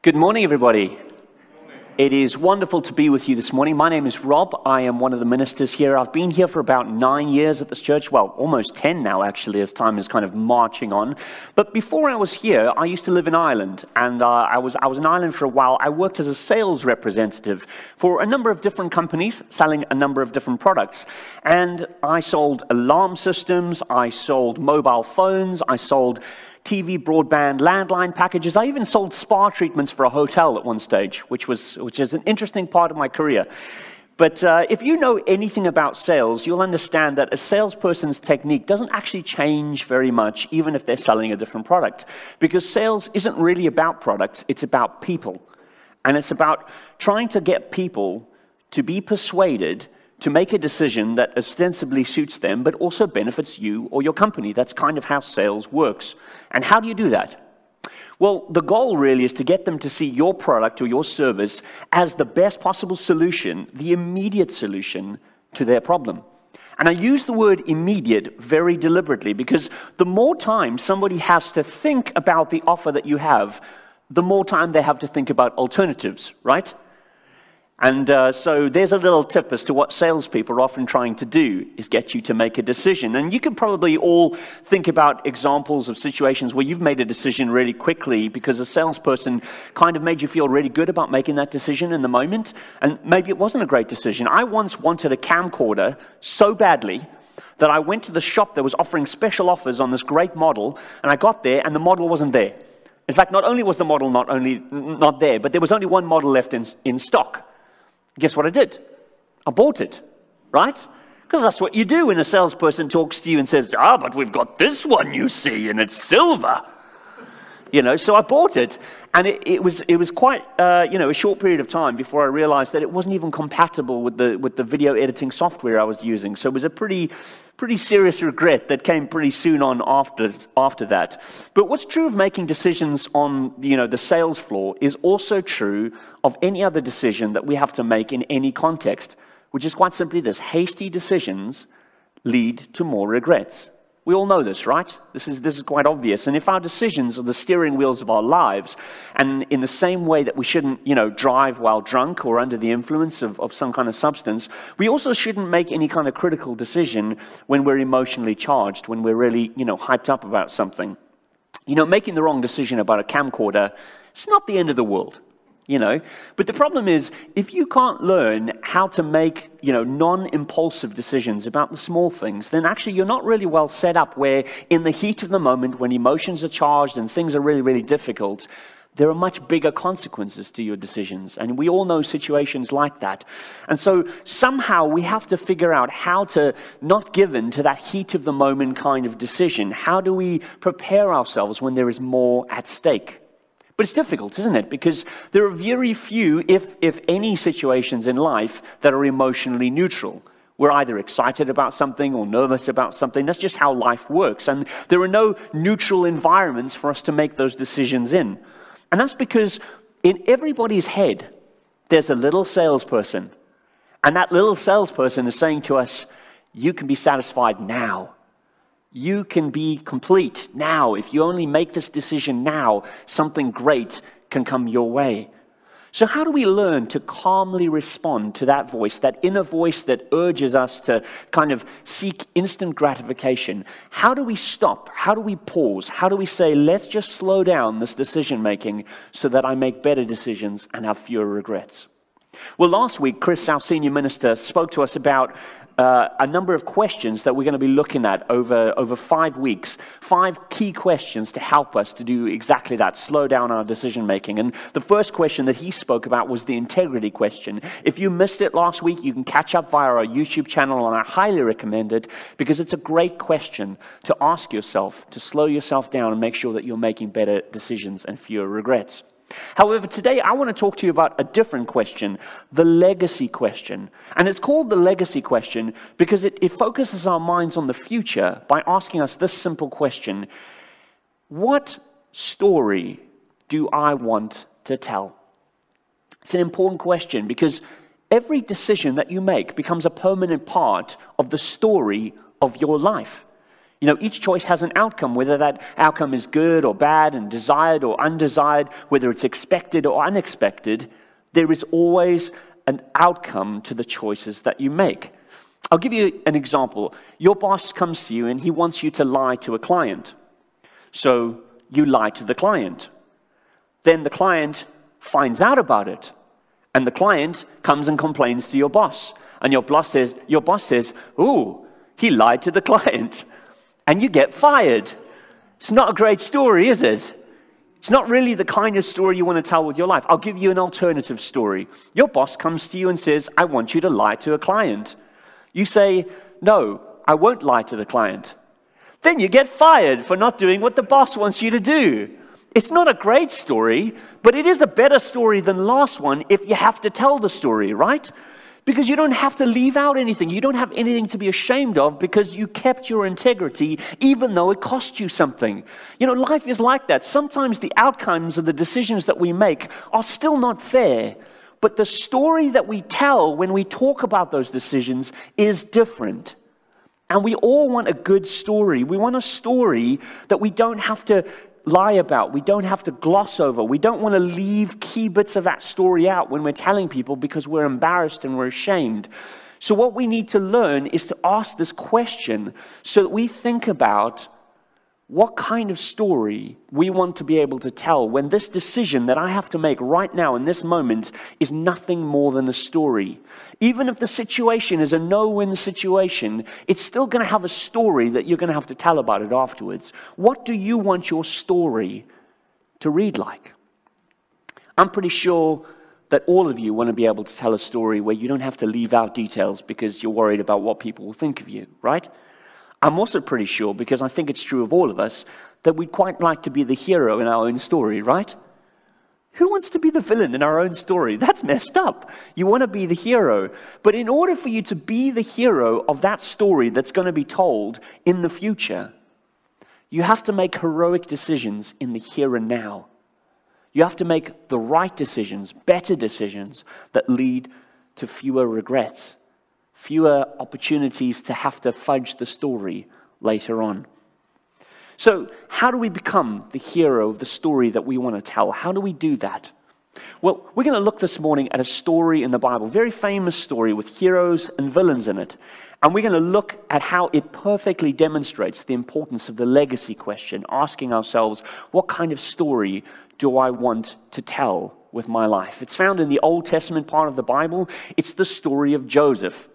Good morning, everybody. It is wonderful to be with you this morning. My name is Rob. I am one of the ministers here. I've been here for about nine years at this church. Well, almost 10 now, actually, as time is kind of marching on. But before I was here, I used to live in Ireland. And uh, I, was, I was in Ireland for a while. I worked as a sales representative for a number of different companies, selling a number of different products. And I sold alarm systems, I sold mobile phones, I sold TV, broadband, landline packages. I even sold spa treatments for a hotel at one stage, which, was, which is an interesting part of my career. But uh, if you know anything about sales, you'll understand that a salesperson's technique doesn't actually change very much, even if they're selling a different product. Because sales isn't really about products, it's about people. And it's about trying to get people to be persuaded to make a decision that ostensibly suits them, but also benefits you or your company. That's kind of how sales works. And how do you do that? Well, the goal really is to get them to see your product or your service as the best possible solution, the immediate solution to their problem. And I use the word immediate very deliberately because the more time somebody has to think about the offer that you have, the more time they have to think about alternatives, right? And uh, so there's a little tip as to what salespeople are often trying to do is get you to make a decision. And you can probably all think about examples of situations where you've made a decision really quickly because a salesperson kind of made you feel really good about making that decision in the moment. And maybe it wasn't a great decision. I once wanted a camcorder so badly that I went to the shop that was offering special offers on this great model, and I got there and the model wasn't there. In fact, not only was the model not only not there, but there was only one model left in, in stock. Guess what I did? I bought it, right? Because that's what you do when a salesperson talks to you and says, Ah, but we've got this one, you see, and it's silver. You know, so I bought it, and it, it was, it was quite, uh, you know, a short period of time before I realized that it wasn't even compatible with the, with the video editing software I was using. So it was a pretty, pretty serious regret that came pretty soon on after, after that. But what's true of making decisions on, you know, the sales floor is also true of any other decision that we have to make in any context, which is quite simply this hasty decisions lead to more regrets. We all know this, right? This is, this is quite obvious. And if our decisions are the steering wheels of our lives, and in the same way that we shouldn't, you know, drive while drunk or under the influence of, of some kind of substance, we also shouldn't make any kind of critical decision when we're emotionally charged, when we're really, you know, hyped up about something. You know, making the wrong decision about a camcorder, it's not the end of the world you know but the problem is if you can't learn how to make you know non-impulsive decisions about the small things then actually you're not really well set up where in the heat of the moment when emotions are charged and things are really really difficult there are much bigger consequences to your decisions. And we all know situations like that. And so somehow we have to figure out how to not give in to that heat of the moment kind of decision. How do we prepare ourselves when there is more at stake? But it's difficult, isn't it? Because there are very few, if, if any, situations in life that are emotionally neutral. We're either excited about something or nervous about something. That's just how life works. And there are no neutral environments for us to make those decisions in. And that's because in everybody's head, there's a little salesperson. And that little salesperson is saying to us, You can be satisfied now. You can be complete now. If you only make this decision now, something great can come your way. So, how do we learn to calmly respond to that voice, that inner voice that urges us to kind of seek instant gratification? How do we stop? How do we pause? How do we say, let's just slow down this decision making so that I make better decisions and have fewer regrets? Well, last week, Chris, our senior minister, spoke to us about uh, a number of questions that we're going to be looking at over, over five weeks. Five key questions to help us to do exactly that, slow down our decision making. And the first question that he spoke about was the integrity question. If you missed it last week, you can catch up via our YouTube channel, and I highly recommend it because it's a great question to ask yourself, to slow yourself down and make sure that you're making better decisions and fewer regrets. However, today I want to talk to you about a different question, the legacy question. And it's called the legacy question because it, it, focuses our minds on the future by asking us this simple question What story do I want to tell? It's an important question because every decision that you make becomes a permanent part of the story of your life. You know, each choice has an outcome, whether that outcome is good or bad and desired or undesired, whether it's expected or unexpected. There is always an outcome to the choices that you make. I'll give you an example. Your boss comes to you and he wants you to lie to a client. So you lie to the client. Then the client finds out about it. And the client comes and complains to your boss. And your boss says, your boss says, Ooh, he lied to the client. And you get fired. It's not a great story, is it? It's not really the kind of story you want to tell with your life. I'll give you an alternative story. Your boss comes to you and says, I want you to lie to a client. You say, No, I won't lie to the client. Then you get fired for not doing what the boss wants you to do. It's not a great story, but it is a better story than the last one if you have to tell the story, right? Because you don't have to leave out anything. You don't have anything to be ashamed of because you kept your integrity even though it cost you something. You know, life is like that. Sometimes the outcomes of the decisions that we make are still not fair, but the story that we tell when we talk about those decisions is different. And we all want a good story. We want a story that we don't have to lie about, we don't have to gloss over. We don't want to leave key bits of that story out when we're telling people because we're embarrassed and we're ashamed. So, what we need to learn is to ask this question so that we think about what kind of story we want to be able to tell when this decision that I have to make right now in this moment is nothing more than a story. Even if the situation is a no win situation, it's still going to have a story that you're going to have to tell about it afterwards. What do you want your story to read like? I'm pretty sure that all of you want to be able to tell a story where you don't have to leave out details because you're worried about what people will think of you, right? I'm also pretty sure, because I think it's true of all of us, that we'd quite like to be the hero in our own story, right? Who wants to be the villain in our own story? That's messed up. You want to be the hero. But in order for you to be the hero of that story that's going to be told in the future, you have to make heroic decisions in the here and now. You have to make the right decisions, better decisions that lead to fewer regrets fewer opportunities to have to fudge the story later on. So, how do we become the hero of the story that we want to tell? How do we do that? Well, we're going to look this morning at a story in the Bible, very famous story with heroes and villains in it. And we're going to look at how it perfectly demonstrates the importance of the legacy question, asking ourselves, what kind of story do I want to tell with my life? It's found in the Old Testament part of the Bible. It's the story of Joseph.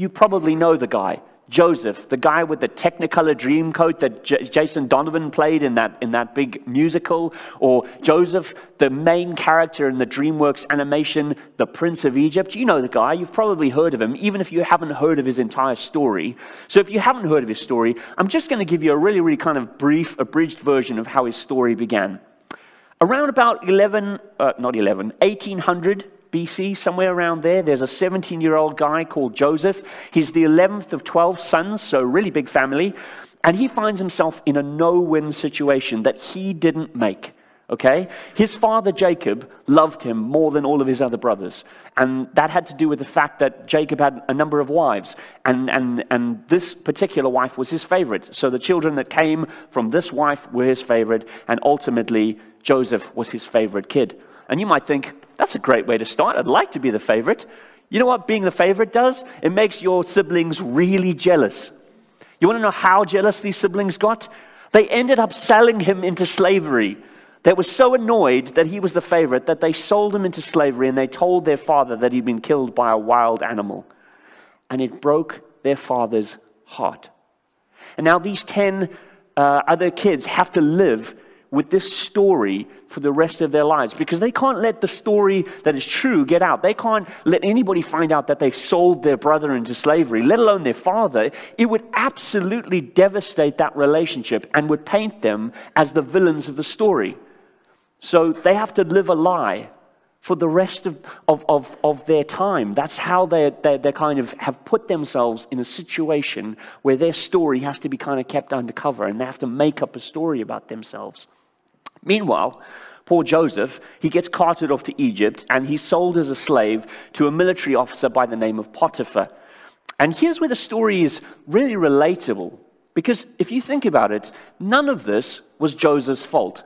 You probably know the guy, Joseph, the guy with the Technicolor dream coat that J- Jason Donovan played in that, in that big musical, or Joseph, the main character in the DreamWorks animation, The Prince of Egypt. You know the guy, you've probably heard of him, even if you haven't heard of his entire story. So if you haven't heard of his story, I'm just going to give you a really, really kind of brief, abridged version of how his story began. Around about 11, uh, not 11, 1800, BC, somewhere around there, there's a 17 year old guy called Joseph. He's the 11th of 12 sons, so really big family. And he finds himself in a no win situation that he didn't make. Okay? His father Jacob loved him more than all of his other brothers. And that had to do with the fact that Jacob had a number of wives. And, and, and this particular wife was his favorite. So the children that came from this wife were his favorite. And ultimately, Joseph was his favorite kid. And you might think, that's a great way to start. I'd like to be the favorite. You know what being the favorite does? It makes your siblings really jealous. You want to know how jealous these siblings got? They ended up selling him into slavery. They were so annoyed that he was the favorite that they sold him into slavery and they told their father that he'd been killed by a wild animal. And it broke their father's heart. And now these 10 uh, other kids have to live with this story for the rest of their lives because they can't let the story that is true get out. They can't let anybody find out that they sold their brother into slavery, let alone their father. It would absolutely devastate that relationship and would paint them as the villains of the story. So they have to live a lie for the rest of, of, of, of their time. That's how they, they, they kind of have put themselves in a situation where their story has to be kind of kept undercover and they have to make up a story about themselves. Meanwhile, poor Joseph, he gets carted off to Egypt and he's sold as a slave to a military officer by the name of Potiphar. And here's where the story is really relatable Because if you think about it, none of this was Joseph's fault.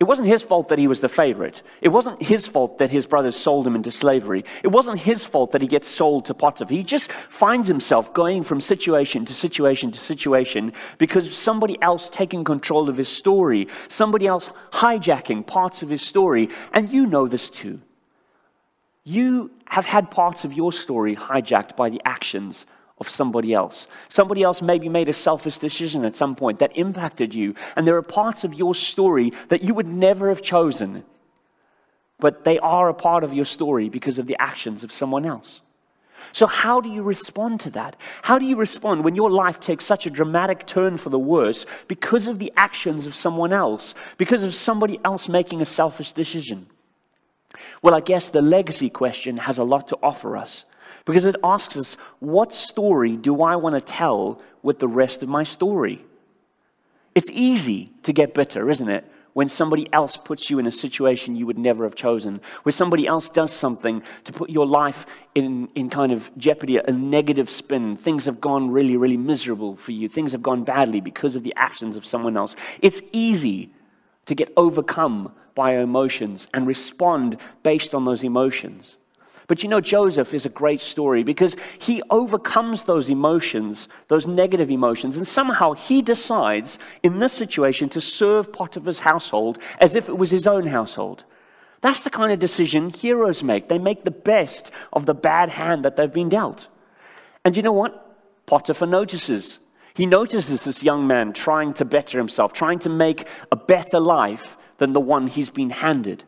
It wasn't his fault that he was the favorite. It wasn't his fault that his brothers sold him into slavery. It wasn't his fault that he gets sold to Potiphar. He just finds himself going from situation to situation to situation because of somebody else taking control of his story, somebody else hijacking parts of his story. And you know this too. You have had parts of your story hijacked by the actions of somebody else. Somebody else maybe made a selfish decision at some point that impacted you, and there are parts of your story that you would never have chosen, but they are a part of your story because of the actions of someone else. So, how do you respond to that? How do you respond when your life takes such a dramatic turn for the worse because of the actions of someone else, because of somebody else making a selfish decision? Well, I guess the legacy question has a lot to offer us because it asks us, what story do I want to tell with the rest of my story? It's easy to get bitter, isn't it? When somebody else puts you in a situation you would never have chosen, where somebody else does something to put your life in, in kind of jeopardy, a negative spin. Things have gone really, really miserable for you. Things have gone badly because of the actions of someone else. It's easy to get overcome by emotions and respond based on those emotions. But you know, Joseph is a great story because he overcomes those emotions, those negative emotions, and somehow he decides in this situation to serve Potiphar's household as if it was his own household. That's the kind of decision heroes make. They make the best of the bad hand that they've been dealt. And you know what? Potiphar notices. He notices this young man trying to better himself, trying to make a better life than the one he's been handed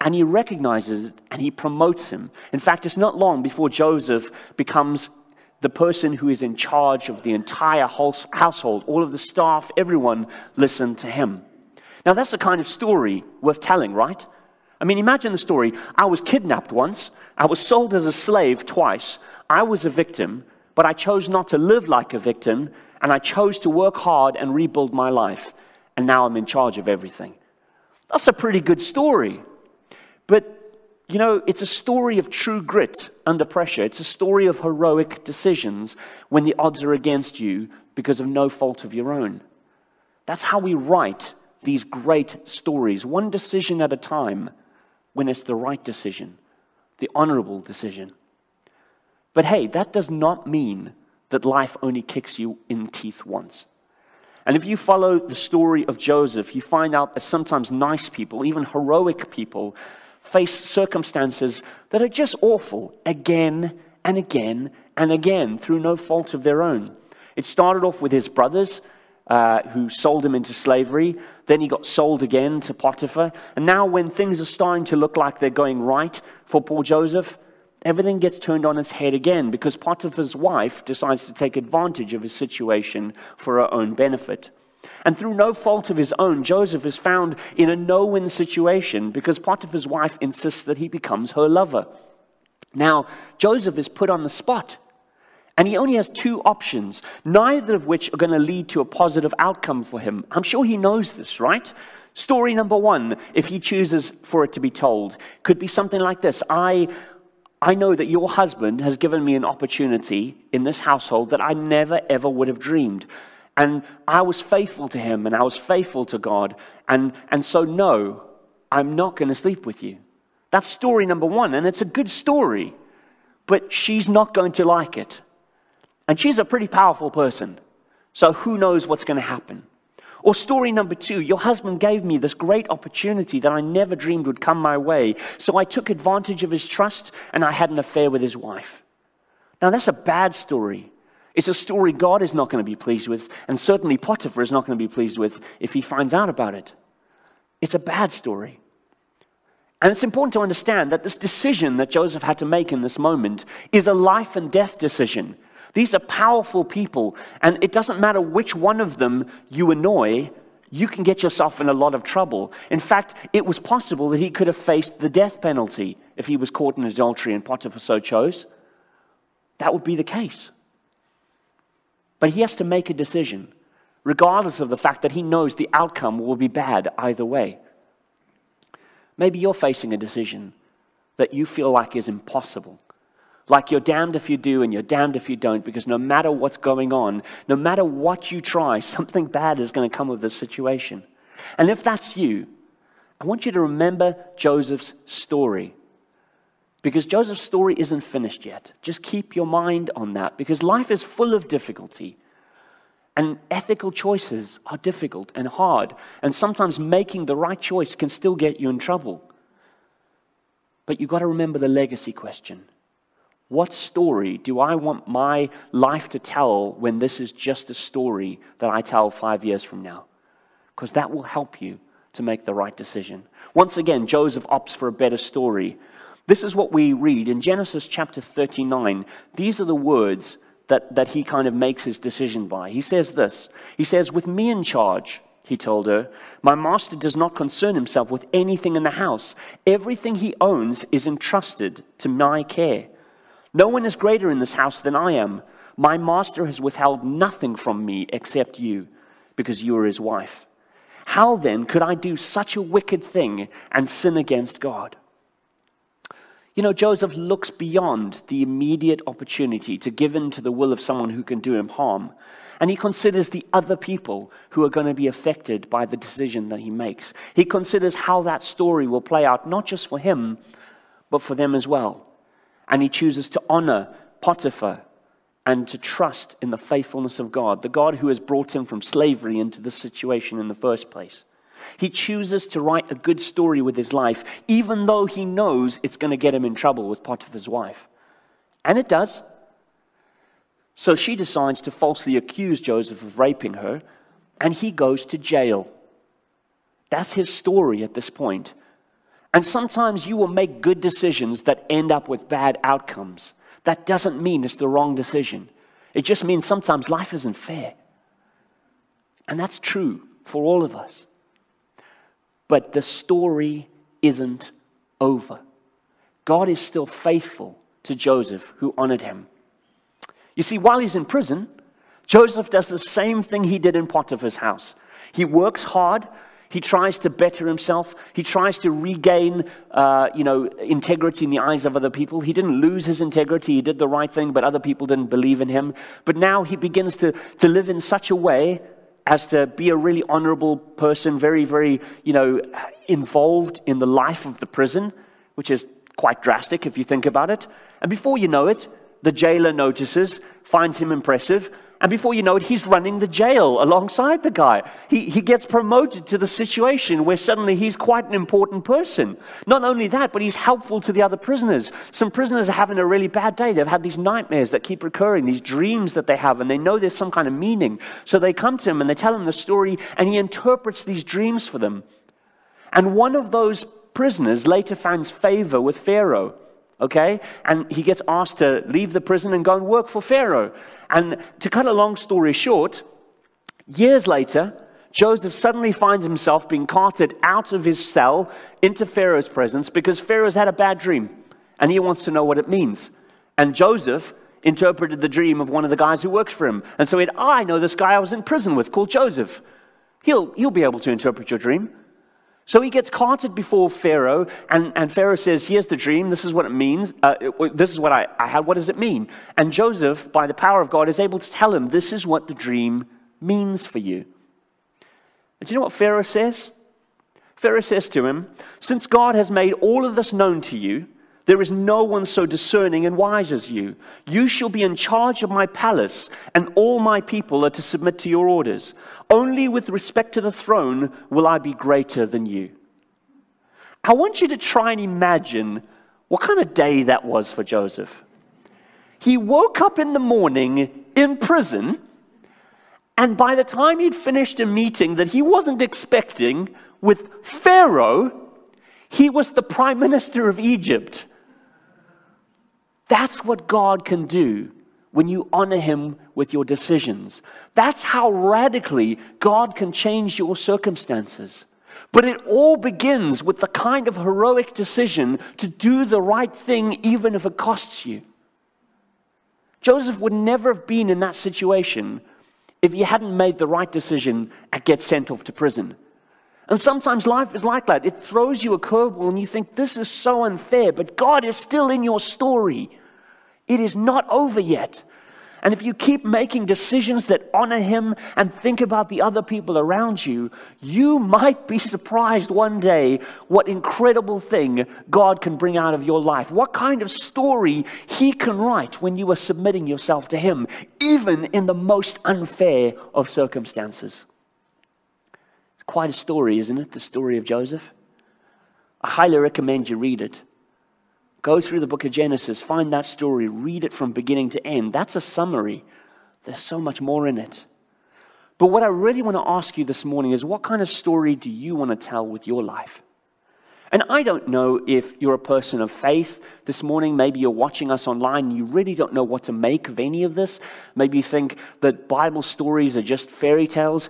and he recognizes it and he promotes him. In fact, it's not long before Joseph becomes the person who is in charge of the entire household, all of the staff, everyone listen to him. Now, that's the kind of story worth telling, right? I mean, imagine the story. I was kidnapped once, I was sold as a slave twice, I was a victim, but I chose not to live like a victim, and I chose to work hard and rebuild my life, and now I'm in charge of everything. That's a pretty good story. But, you know, it's a story of true grit under pressure. It's a story of heroic decisions when the odds are against you because of no fault of your own. That's how we write these great stories, one decision at a time, when it's the right decision, the honorable decision. But hey, that does not mean that life only kicks you in teeth once. And if you follow the story of Joseph, you find out that sometimes nice people, even heroic people, face circumstances that are just awful again and again and again through no fault of their own. It started off with his brothers uh, who sold him into slavery. Then he got sold again to Potiphar. And now, when things are starting to look like they're going right for poor Joseph, everything gets turned on its head again because Potiphar's wife decides to take advantage of his situation for her own benefit. And through no fault of his own, Joseph is found in a no win situation because Potiphar's wife insists that he becomes her lover. Now, Joseph is put on the spot. And he only has two options, neither of which are going to lead to a positive outcome for him. I'm sure he knows this, right? Story number one, if he chooses for it to be told, could be something like this I, I know that your husband has given me an opportunity in this household that I never ever would have dreamed. And I was faithful to him and I was faithful to God. And, and so, no, I'm not going to sleep with you. That's story number one. And it's a good story, but she's not going to like it. And she's a pretty powerful person. So, who knows what's going to happen? Or story number two, your husband gave me this great opportunity that I never dreamed would come my way. So I took advantage of his trust and I had an affair with his wife. Now, that's a bad story. It's a story God is not going to be pleased with, and certainly Potiphar is not going to be pleased with if he finds out about it. It's a bad story. And it's important to understand that this decision that Joseph had to make in this moment is a life and death decision. These are powerful people, and it doesn't matter which one of them you annoy, you can get yourself in a lot of trouble. In fact, it was possible that he could have faced the death penalty if he was caught in adultery and Potiphar so chose. That would be the case. But he has to make a decision, regardless of the fact that he knows the outcome will be bad either way. Maybe you're facing a decision that you feel like is impossible. Like you're damned if you do and you're damned if you don't, because no matter what's going on, no matter what you try, something bad is going to come of this situation. And if that's you, I want you to remember Joseph's story. Because Joseph's story isn't finished yet. Just keep your mind on that because life is full of difficulty. And ethical choices are difficult and hard. And sometimes making the right choice can still get you in trouble. But you've got to remember the legacy question. What story do I want my life to tell when this is just a story that I tell five years from now? Because that will help you to make the right decision. Once again, Joseph opts for a better story. This is what we read in Genesis chapter 39. These are the words that, that he kind of makes his decision by. He says this He says, With me in charge, he told her, my master does not concern himself with anything in the house. Everything he owns is entrusted to my care. No one is greater in this house than I am. My master has withheld nothing from me except you, because you are his wife. How then could I do such a wicked thing and sin against God? You know, Joseph looks beyond the immediate opportunity to give in to the will of someone who can do him harm. And he considers the other people who are going to be affected by the decision that he makes. He considers how that story will play out, not just for him, but for them as well and he chooses to honor Potiphar and to trust in the faithfulness of God, the God who has brought him from slavery into this situation in the first place. He chooses to write a good story with his life, even though he knows it's going to get him in trouble with Potiphar's wife. And it does. So she decides to falsely accuse Joseph of raping her, and he goes to jail. That's his story at this point. And sometimes you will make good decisions that end up with bad outcomes. That doesn't mean it's the wrong decision. It just means sometimes life isn't fair. And that's true for all of us. But the story isn't over. God is still faithful to Joseph, who honored him. You see, while he's in prison, Joseph does the same thing he did in Potiphar's house. He works hard he tries to better himself. He tries to regain, uh, you know, integrity in the eyes of other people. He didn't lose his integrity. He did the right thing, but other people didn't believe in him. But now he begins to, to live in such a way as to be a really honorable person, very, very, you know, involved in the life of the prison, which is quite drastic if you think about it. And before you know it, the jailer notices, finds him impressive, and before you know it, he's running the jail alongside the guy. He, he gets promoted to the situation where suddenly he's quite an important person. Not only that, but he's helpful to the other prisoners. Some prisoners are having a really bad day. They've had these nightmares that keep recurring, these dreams that they have, and they know there's some kind of meaning. So they come to him and they tell him the story, and he interprets these dreams for them. And one of those prisoners later finds favor with Pharaoh okay? And he gets asked to leave the prison and go and work for Pharaoh. And to cut a long story short, years later, Joseph suddenly finds himself being carted out of his cell into Pharaoh's presence because Pharaoh's had a bad dream and he wants to know what it means. And Joseph interpreted the dream of one of the guys who works for him. And so he had, oh, I know this guy I was in prison with called Joseph. He'll, he'll be able to interpret your dream. So he gets carted before Pharaoh, and, and Pharaoh says, Here's the dream. This is what it means. Uh, this is what I, I had. What does it mean? And Joseph, by the power of God, is able to tell him, This is what the dream means for you. And do you know what Pharaoh says? Pharaoh says to him, Since God has made all of this known to you, there is no one so discerning and wise as you. You shall be in charge of my palace, and all my people are to submit to your orders. Only with respect to the throne will I be greater than you. I want you to try and imagine what kind of day that was for Joseph. He woke up in the morning in prison, and by the time he'd finished a meeting that he wasn't expecting with Pharaoh, he was the prime minister of Egypt. That's what God can do when you honor Him with your decisions. That's how radically God can change your circumstances. But it all begins with the kind of heroic decision to do the right thing, even if it costs you. Joseph would never have been in that situation if he hadn't made the right decision and get sent off to prison. And sometimes life is like that. It throws you a curveball and you think, this is so unfair, but God is still in your story It is not over yet. And if you keep making decisions that honor Him and think about the other people around you, you might be surprised one day what incredible thing God can bring out of your life. What kind of story He can write when you are submitting yourself to Him, even in the most unfair of circumstances. Quite a story, isn't it? The story of Joseph. I highly recommend you read it. Go through the book of Genesis, find that story, read it from beginning to end. That's a summary. There's so much more in it. But what I really want to ask you this morning is what kind of story do you want to tell with your life? And I don't know if you're a person of faith this morning. Maybe you're watching us online and you really don't know what to make of any of this. Maybe you think that Bible stories are just fairy tales.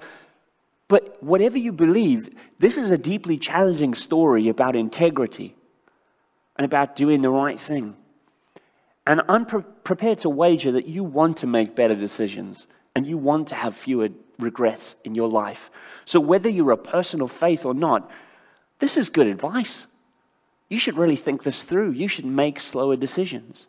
But whatever you believe, this is a deeply challenging story about integrity and about doing the right thing. And I'm pre- prepared to wager that you want to make better decisions and you want to have fewer regrets in your life. So, whether you're a person of faith or not, this is good advice. You should really think this through. You should make slower decisions.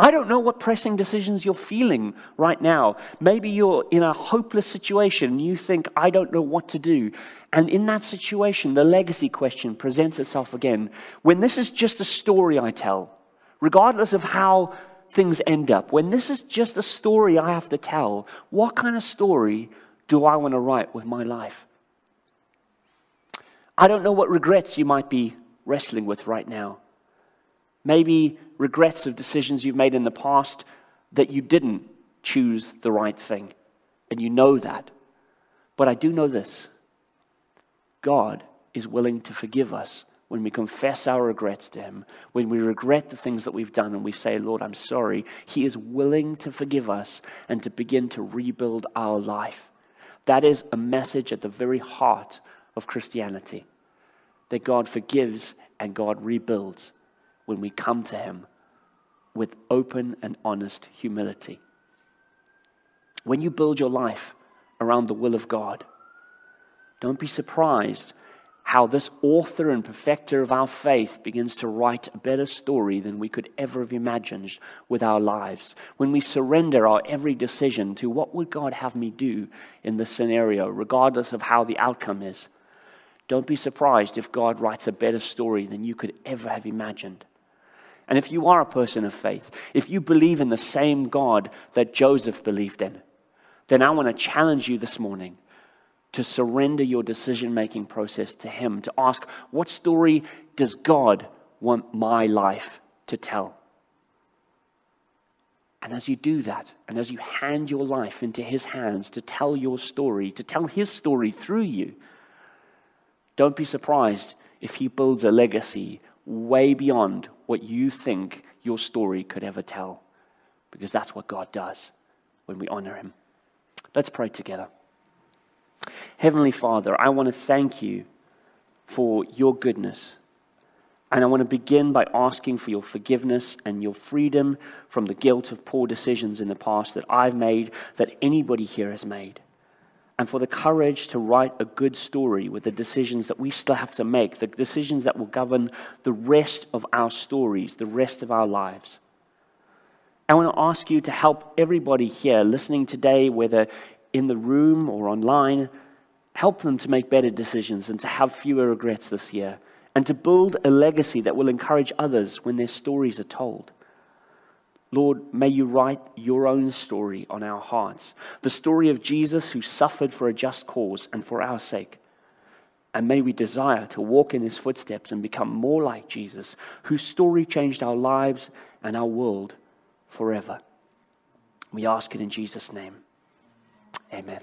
I don't know what pressing decisions you're feeling right now. Maybe you're in a hopeless situation and you think, I don't know what to do. And in that situation, the legacy question presents itself again. When this is just a story I tell, regardless of how things end up, when this is just a story I have to tell, what kind of story do I want to write with my life? I don't know what regrets you might be wrestling with right now. Maybe regrets of decisions you've made in the past that you didn't choose the right thing. And you know that. But I do know this God is willing to forgive us when we confess our regrets to Him, when we regret the things that we've done and we say, Lord, I'm sorry, He is willing to forgive us and to begin to rebuild our life. That is a message at the very heart of Christianity that God forgives and God rebuilds when we come to Him with open and honest humility. When you build your life around the will of God, don't be surprised how this author and perfecter of our faith begins to write a better story than we could ever have imagined with our lives. When we surrender our every decision to what would God have me do in this scenario, regardless of how the outcome is, don't be surprised if God writes a better story than you could ever have imagined. And if you are a person of faith, if you believe in the same God that Joseph believed in, then I want to challenge you this morning to surrender your decision making process to Him, to ask, what story does God want my life to tell? And as you do that, and as you hand your life into His hands to tell your story, to tell His story through you, don't be surprised if He builds a legacy way beyond what you think your story could ever tell. Because that's what God does when we honor Him. Let's pray together. Heavenly Father, I want to thank you for your goodness. And I want to begin by asking for your forgiveness and your freedom from the guilt of poor decisions in the past that I've made, that anybody here has made and for the courage to write a good story with the decisions that we still have to make, the decisions that will govern the rest of our stories, the rest of our lives. I want to ask you to help everybody here listening today, whether in the room or online, help them to make better decisions and to have fewer regrets this year, and to build a legacy that will encourage others when their stories are told. Lord, may you write your own story on our hearts. The story of Jesus who suffered for a just cause and for our sake. And may we desire to walk in his footsteps and become more like Jesus, whose story changed our lives and our world forever. We ask it in Jesus' name. Amen.